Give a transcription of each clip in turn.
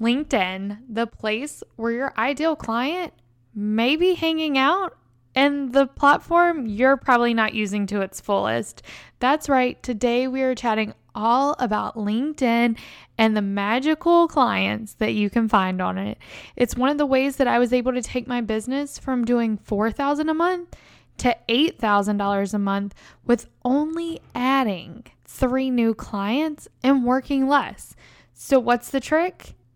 LinkedIn the place where your ideal client may be hanging out and the platform you're probably not using to its fullest. That's right, today we are chatting all about LinkedIn and the magical clients that you can find on it. It's one of the ways that I was able to take my business from doing 4000 a month to $8,000 a month with only adding 3 new clients and working less. So what's the trick?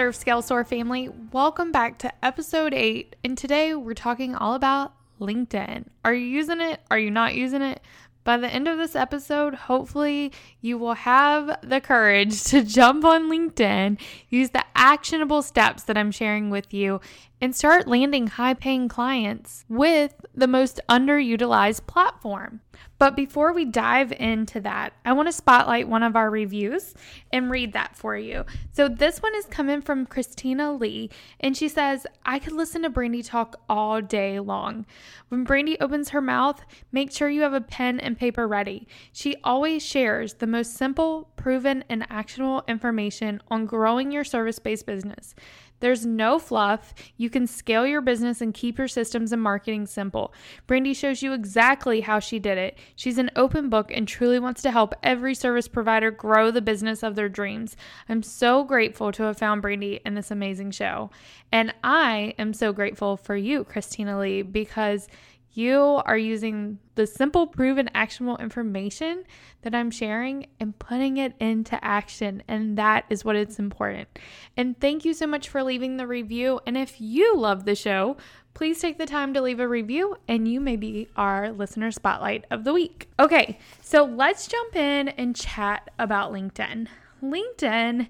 Serve Scale Soar family. Welcome back to episode 8. And today we're talking all about LinkedIn. Are you using it? Are you not using it? By the end of this episode, hopefully, you will have the courage to jump on LinkedIn, use the actionable steps that I'm sharing with you, and start landing high paying clients with the most underutilized platform. But before we dive into that, I want to spotlight one of our reviews and read that for you. So this one is coming from Christina Lee, and she says, I could listen to Brandy talk all day long. When Brandy opens her mouth, make sure you have a pen and paper ready. She always shares the most simple, proven, and actionable information on growing your service based business. There's no fluff. You can scale your business and keep your systems and marketing simple. Brandy shows you exactly how she did it. She's an open book and truly wants to help every service provider grow the business of their dreams. I'm so grateful to have found Brandy in this amazing show. And I am so grateful for you, Christina Lee, because you are using the simple, proven, actionable information that I'm sharing and putting it into action. And that is what is important. And thank you so much for leaving the review. And if you love the show, please take the time to leave a review and you may be our listener spotlight of the week. Okay, so let's jump in and chat about LinkedIn. LinkedIn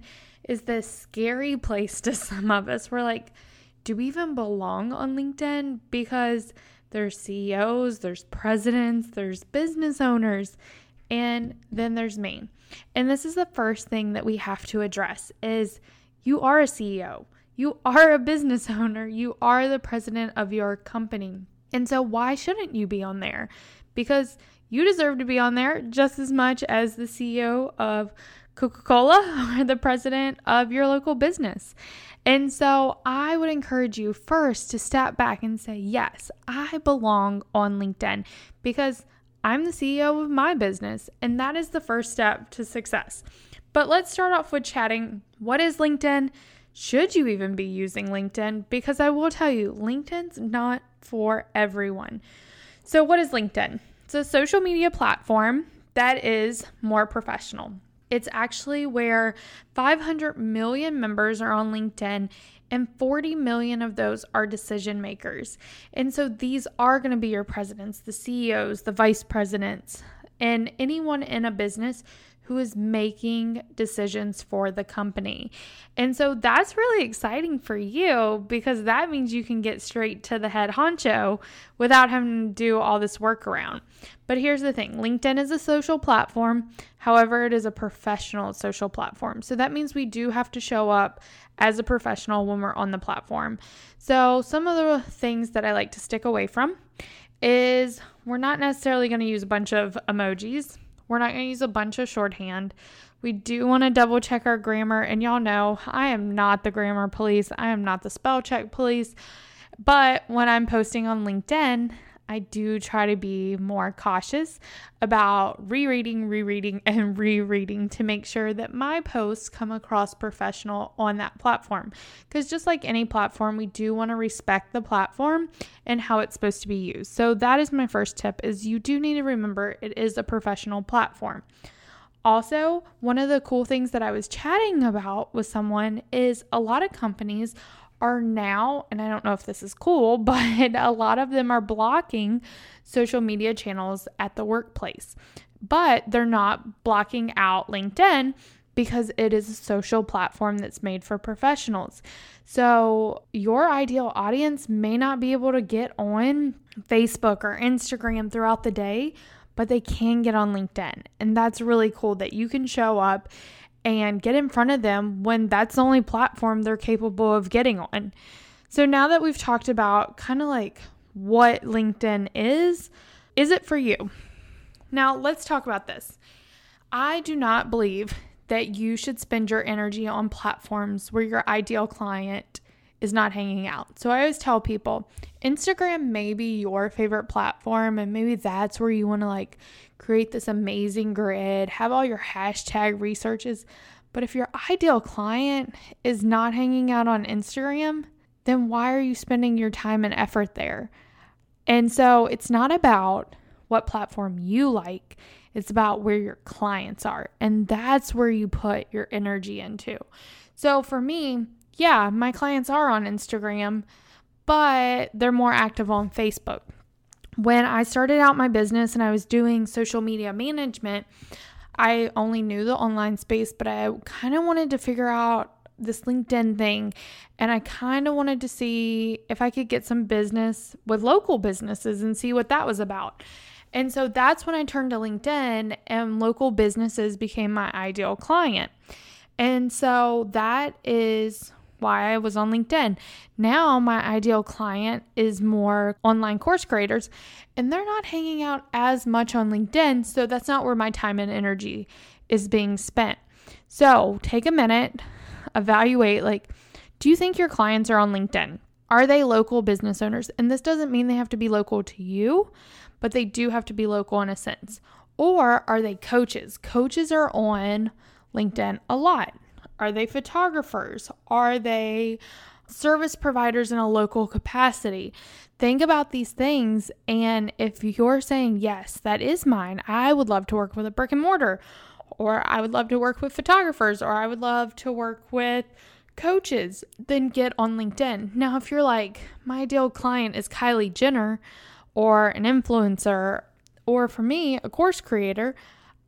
is this scary place to some of us. We're like, do we even belong on LinkedIn? Because there's CEOs, there's presidents, there's business owners, and then there's me. And this is the first thing that we have to address is you are a CEO. You are a business owner. You are the president of your company. And so why shouldn't you be on there? Because you deserve to be on there just as much as the CEO of Coca Cola or the president of your local business. And so I would encourage you first to step back and say, Yes, I belong on LinkedIn because I'm the CEO of my business. And that is the first step to success. But let's start off with chatting what is LinkedIn? Should you even be using LinkedIn? Because I will tell you, LinkedIn's not for everyone. So, what is LinkedIn? It's a social media platform that is more professional. It's actually where 500 million members are on LinkedIn and 40 million of those are decision makers. And so these are going to be your presidents, the CEOs, the vice presidents, and anyone in a business who is making decisions for the company. And so that's really exciting for you because that means you can get straight to the head honcho without having to do all this work around. But here's the thing LinkedIn is a social platform. However, it is a professional social platform. So that means we do have to show up as a professional when we're on the platform. So, some of the things that I like to stick away from is we're not necessarily going to use a bunch of emojis. We're not going to use a bunch of shorthand. We do want to double check our grammar. And y'all know I am not the grammar police, I am not the spell check police. But when I'm posting on LinkedIn, I do try to be more cautious about rereading, rereading, and rereading to make sure that my posts come across professional on that platform. Because just like any platform, we do want to respect the platform and how it's supposed to be used. So that is my first tip is you do need to remember it is a professional platform. Also, one of the cool things that I was chatting about with someone is a lot of companies are now, and I don't know if this is cool, but a lot of them are blocking social media channels at the workplace. But they're not blocking out LinkedIn because it is a social platform that's made for professionals. So, your ideal audience may not be able to get on Facebook or Instagram throughout the day, but they can get on LinkedIn. And that's really cool that you can show up and get in front of them when that's the only platform they're capable of getting on. So, now that we've talked about kind of like what LinkedIn is, is it for you? Now, let's talk about this. I do not believe that you should spend your energy on platforms where your ideal client is not hanging out. So I always tell people Instagram may be your favorite platform, and maybe that's where you want to like create this amazing grid, have all your hashtag researches. But if your ideal client is not hanging out on Instagram, then why are you spending your time and effort there? And so it's not about what platform you like. It's about where your clients are. And that's where you put your energy into. So for me, yeah, my clients are on Instagram, but they're more active on Facebook. When I started out my business and I was doing social media management, I only knew the online space, but I kind of wanted to figure out this LinkedIn thing and I kind of wanted to see if I could get some business with local businesses and see what that was about. And so that's when I turned to LinkedIn and local businesses became my ideal client. And so that is why I was on LinkedIn. Now, my ideal client is more online course creators, and they're not hanging out as much on LinkedIn. So that's not where my time and energy is being spent. So take a minute, evaluate like, do you think your clients are on LinkedIn? Are they local business owners? And this doesn't mean they have to be local to you, but they do have to be local in a sense. Or are they coaches? Coaches are on LinkedIn a lot. Are they photographers? Are they service providers in a local capacity? Think about these things. And if you're saying, yes, that is mine, I would love to work with a brick and mortar, or I would love to work with photographers, or I would love to work with coaches, then get on LinkedIn. Now, if you're like, my ideal client is Kylie Jenner, or an influencer, or for me, a course creator,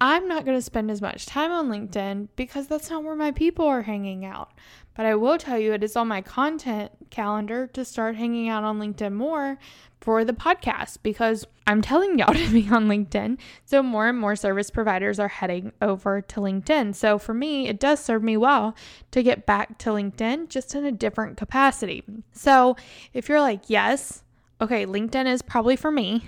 I'm not going to spend as much time on LinkedIn because that's not where my people are hanging out. But I will tell you, it is on my content calendar to start hanging out on LinkedIn more for the podcast because I'm telling y'all to be on LinkedIn. So more and more service providers are heading over to LinkedIn. So for me, it does serve me well to get back to LinkedIn just in a different capacity. So if you're like, yes, okay, LinkedIn is probably for me,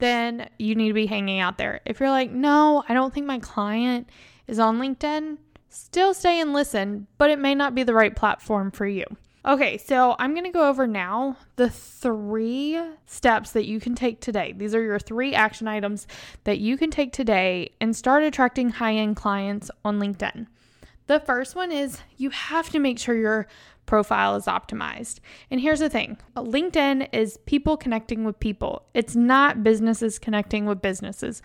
then you need to be hanging out there. If you're like, no, I don't think my client is on LinkedIn, still stay and listen, but it may not be the right platform for you. Okay, so I'm going to go over now the three steps that you can take today. These are your three action items that you can take today and start attracting high end clients on LinkedIn. The first one is you have to make sure your profile is optimized. And here's the thing uh, LinkedIn is people connecting with people, it's not businesses connecting with businesses.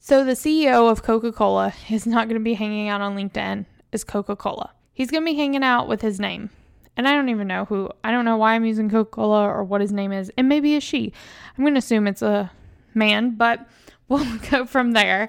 So the CEO of Coca Cola is not going to be hanging out on LinkedIn as Coca Cola. He's going to be hanging out with his name. And I don't even know who, I don't know why I'm using Coca Cola or what his name is. It may be a she. I'm going to assume it's a man, but we'll go from there.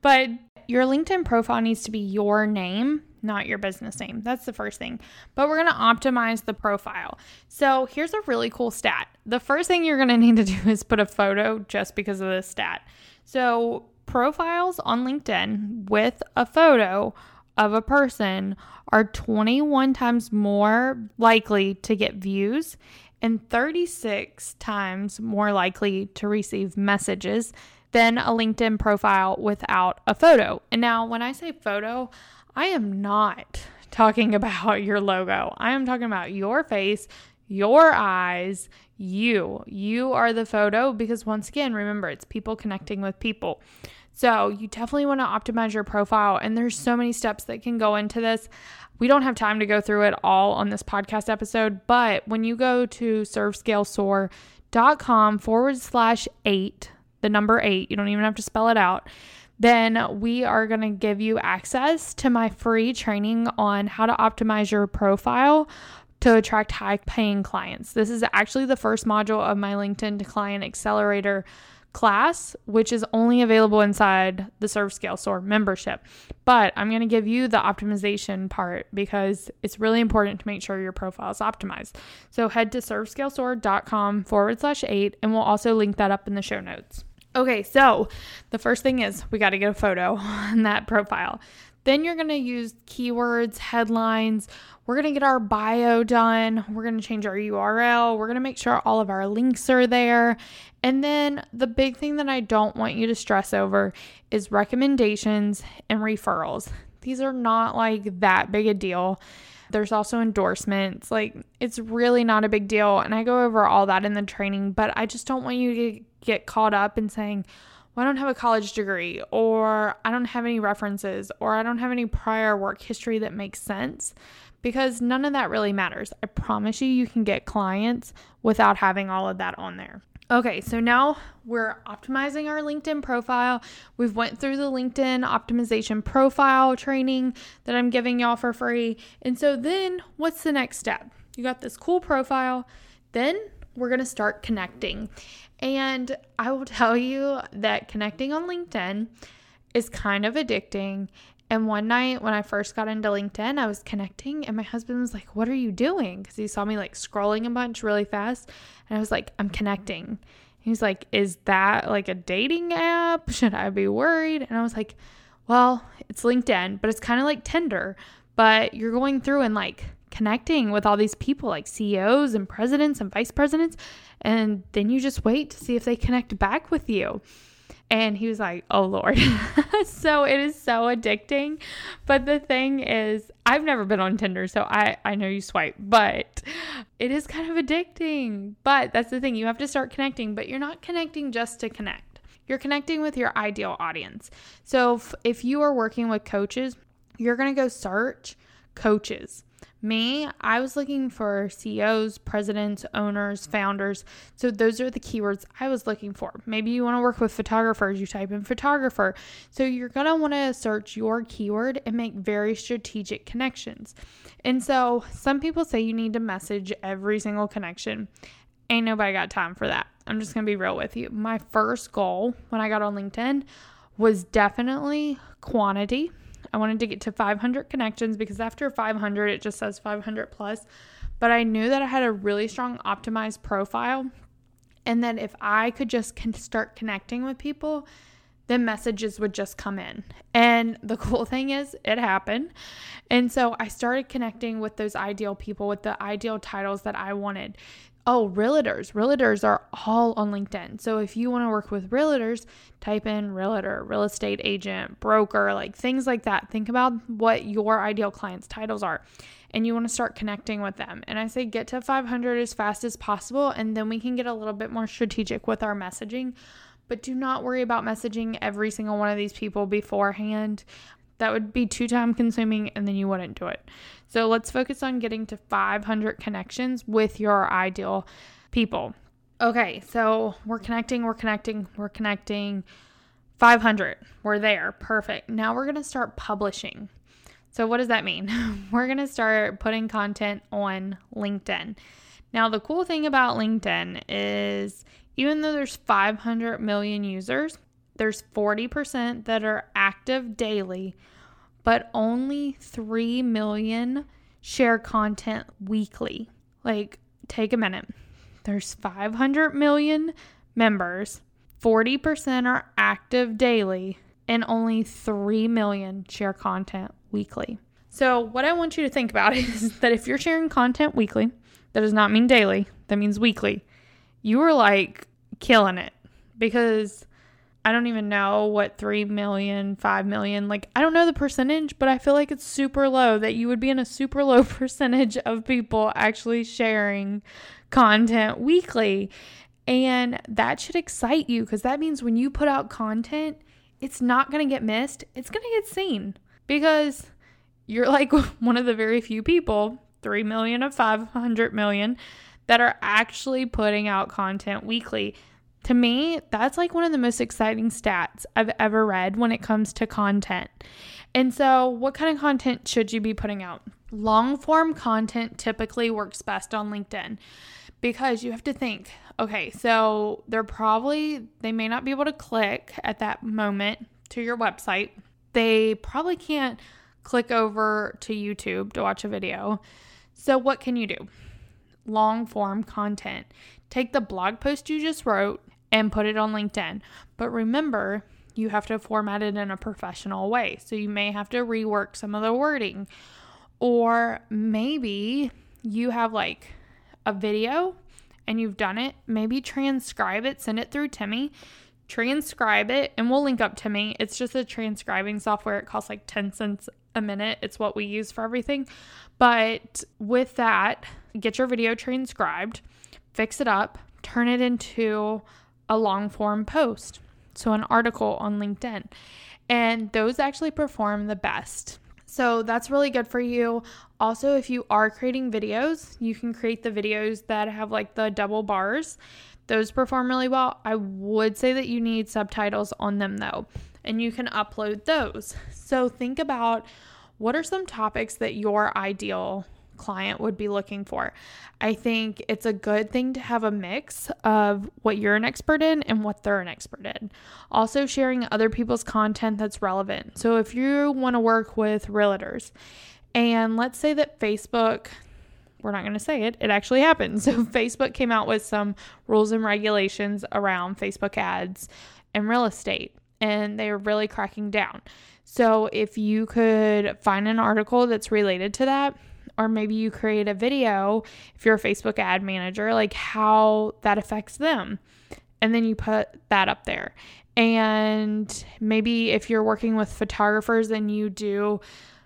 But your LinkedIn profile needs to be your name not your business name. That's the first thing. But we're going to optimize the profile. So here's a really cool stat. The first thing you're going to need to do is put a photo just because of this stat. So profiles on LinkedIn with a photo of a person are 21 times more likely to get views and 36 times more likely to receive messages than a LinkedIn profile without a photo. And now, when I say photo, I am not talking about your logo. I am talking about your face, your eyes, you. You are the photo because, once again, remember, it's people connecting with people. So, you definitely want to optimize your profile, and there's so many steps that can go into this. We don't have time to go through it all on this podcast episode, but when you go to servescalesoar.com forward slash eight, the number eight, you don't even have to spell it out then we are going to give you access to my free training on how to optimize your profile to attract high paying clients. This is actually the first module of my LinkedIn to Client Accelerator class, which is only available inside the Serve Scale Soar membership. But I'm going to give you the optimization part because it's really important to make sure your profile is optimized. So head to servescalesoar.com forward slash eight, and we'll also link that up in the show notes. Okay, so the first thing is we got to get a photo on that profile. Then you're going to use keywords, headlines. We're going to get our bio done. We're going to change our URL. We're going to make sure all of our links are there. And then the big thing that I don't want you to stress over is recommendations and referrals. These are not like that big a deal. There's also endorsements. Like, it's really not a big deal. And I go over all that in the training, but I just don't want you to get caught up in saying, well, I don't have a college degree, or I don't have any references, or I don't have any prior work history that makes sense because none of that really matters. I promise you, you can get clients without having all of that on there. Okay, so now we're optimizing our LinkedIn profile. We've went through the LinkedIn optimization profile training that I'm giving y'all for free. And so then what's the next step? You got this cool profile. Then we're going to start connecting. And I will tell you that connecting on LinkedIn is kind of addicting. And one night when I first got into LinkedIn, I was connecting, and my husband was like, What are you doing? Because he saw me like scrolling a bunch really fast. And I was like, I'm connecting. He's like, Is that like a dating app? Should I be worried? And I was like, Well, it's LinkedIn, but it's kind of like Tinder. But you're going through and like connecting with all these people like CEOs and presidents and vice presidents. And then you just wait to see if they connect back with you. And he was like, Oh Lord. so it is so addicting. But the thing is, I've never been on Tinder, so I, I know you swipe, but it is kind of addicting. But that's the thing, you have to start connecting, but you're not connecting just to connect. You're connecting with your ideal audience. So if, if you are working with coaches, you're going to go search coaches me, I was looking for CEOs, presidents, owners, founders. So those are the keywords I was looking for. Maybe you want to work with photographers, you type in photographer. So you're going to want to search your keyword and make very strategic connections. And so some people say you need to message every single connection. Ain't nobody got time for that. I'm just going to be real with you. My first goal when I got on LinkedIn was definitely quantity I wanted to get to 500 connections because after 500, it just says 500 plus. But I knew that I had a really strong optimized profile and that if I could just start connecting with people, then messages would just come in. And the cool thing is, it happened. And so I started connecting with those ideal people with the ideal titles that I wanted oh, realtors. Realtors are all on LinkedIn. So if you want to work with realtors, type in realtor, real estate agent, broker, like things like that. Think about what your ideal clients' titles are and you want to start connecting with them. And I say get to 500 as fast as possible and then we can get a little bit more strategic with our messaging. But do not worry about messaging every single one of these people beforehand. That would be too time consuming and then you wouldn't do it. So let's focus on getting to 500 connections with your ideal people. Okay, so we're connecting, we're connecting, we're connecting. 500, we're there. Perfect. Now we're going to start publishing. So, what does that mean? we're going to start putting content on LinkedIn. Now, the cool thing about LinkedIn is even though there's 500 million users, there's 40% that are active daily, but only 3 million share content weekly. Like, take a minute. There's 500 million members, 40% are active daily, and only 3 million share content weekly. So, what I want you to think about is that if you're sharing content weekly, that does not mean daily, that means weekly, you are like killing it because I don't even know what 3 million, 5 million, like I don't know the percentage, but I feel like it's super low that you would be in a super low percentage of people actually sharing content weekly. And that should excite you because that means when you put out content, it's not going to get missed. It's going to get seen because you're like one of the very few people, 3 million of 500 million, that are actually putting out content weekly. To me, that's like one of the most exciting stats I've ever read when it comes to content. And so, what kind of content should you be putting out? Long form content typically works best on LinkedIn because you have to think okay, so they're probably, they may not be able to click at that moment to your website. They probably can't click over to YouTube to watch a video. So, what can you do? Long form content. Take the blog post you just wrote and put it on LinkedIn. But remember, you have to format it in a professional way. So, you may have to rework some of the wording. Or maybe you have like a video and you've done it, maybe transcribe it, send it through Temi, transcribe it, and we'll link up Temi. It's just a transcribing software. It costs like 10 cents a minute. It's what we use for everything. But with that, get your video transcribed, fix it up, turn it into a long form post. So, an article on LinkedIn. And those actually perform the best. So that's really good for you. Also, if you are creating videos, you can create the videos that have like the double bars. Those perform really well. I would say that you need subtitles on them though, and you can upload those. So think about what are some topics that your ideal client would be looking for. I think it's a good thing to have a mix of what you're an expert in and what they're an expert in. Also, sharing other people's content that's relevant. So, if you want to work with realtors, and let's say that Facebook, we're not going to say it, it actually happened. So, Facebook came out with some rules and regulations around Facebook ads and real estate, and they are really cracking down. So, if you could find an article that's related to that, or maybe you create a video if you're a Facebook ad manager, like how that affects them. And then you put that up there. And maybe if you're working with photographers and you do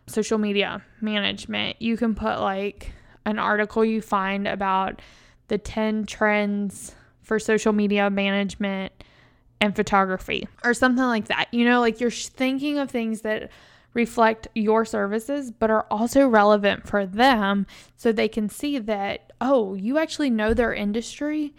social media management, you can put like an article you find about the 10 trends for social media management and photography or something like that. You know, like you're thinking of things that reflect your services, but are also relevant for them so they can see that, oh, you actually know their industry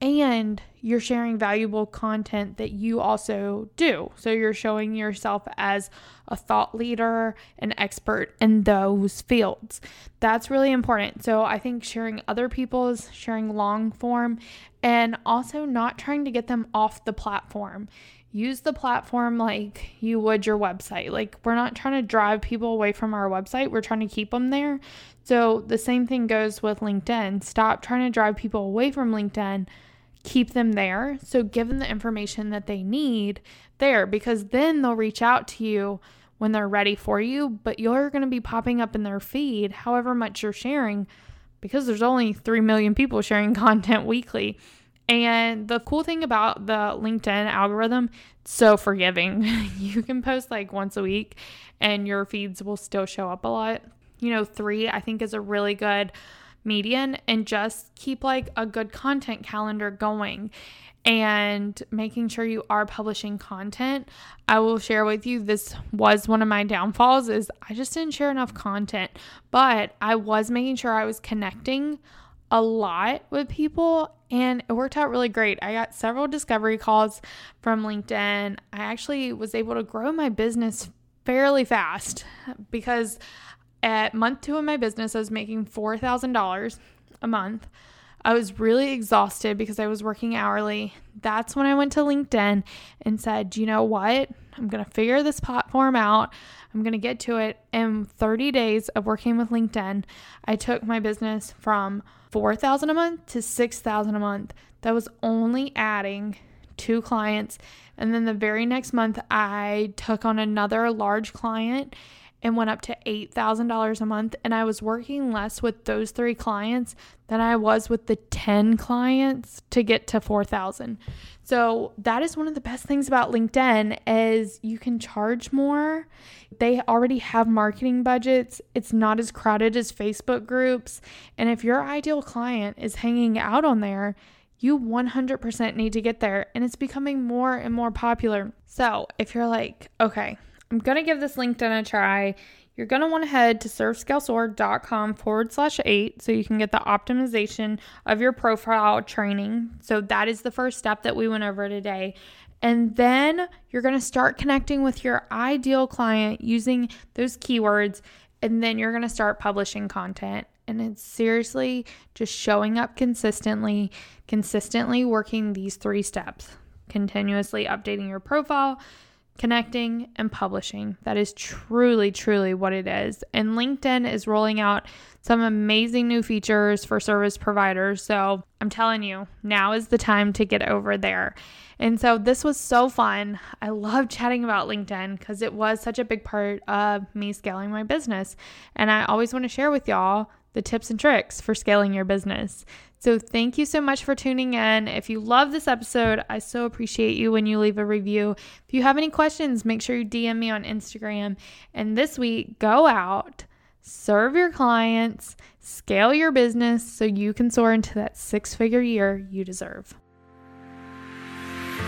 and you're sharing valuable content that you also do. So you're showing yourself as a thought leader, an expert in those fields. That's really important. So I think sharing other people's, sharing long form, and also not trying to get them off the platform use the platform like you would your website. Like, we're not trying to drive people away from our website, we're trying to keep them there. So, the same thing goes with LinkedIn. Stop trying to drive people away from LinkedIn, keep them there. So, give them the information that they need there because then they'll reach out to you when they're ready for you, but you're going to be popping up in their feed however much you're sharing because there's only 3 million people sharing content weekly. And the cool thing about the LinkedIn algorithm, so forgiving. you can post like once a week and your feeds will still show up a lot. You know, 3 I think is a really good median and just keep like a good content calendar going and making sure you are publishing content. I will share with you this was one of my downfalls is I just didn't share enough content, but I was making sure I was connecting a lot with people and it worked out really great. I got several discovery calls from LinkedIn. I actually was able to grow my business fairly fast because at month two of my business, I was making $4,000 a month. I was really exhausted because I was working hourly. That's when I went to LinkedIn and said, you know what? I'm going to figure this platform out. I'm going to get to it. In 30 days of working with LinkedIn, I took my business from 4,000 a month to 6,000 a month. That was only adding two clients. And then the very next month, I took on another large client and went up to $8,000 a month. And I was working less with those three clients than I was with the 10 clients to get to 4,000. So that is one of the best things about LinkedIn is you can charge more. They already have marketing budgets. It's not as crowded as Facebook groups. And if your ideal client is hanging out on there, you 100% need to get there and it's becoming more and more popular. So, if you're like, okay, I'm going to give this LinkedIn a try, you're going to want to head to servescalesoar.com forward slash eight so you can get the optimization of your profile training. So that is the first step that we went over today. And then you're going to start connecting with your ideal client using those keywords. and then you're going to start publishing content. And it's seriously just showing up consistently, consistently working these three steps, continuously updating your profile, connecting, and publishing. That is truly, truly what it is. And LinkedIn is rolling out some amazing new features for service providers. So I'm telling you, now is the time to get over there. And so this was so fun. I love chatting about LinkedIn because it was such a big part of me scaling my business. And I always want to share with y'all the tips and tricks for scaling your business. So, thank you so much for tuning in. If you love this episode, I so appreciate you when you leave a review. If you have any questions, make sure you DM me on Instagram. And this week, go out, serve your clients, scale your business so you can soar into that six figure year you deserve.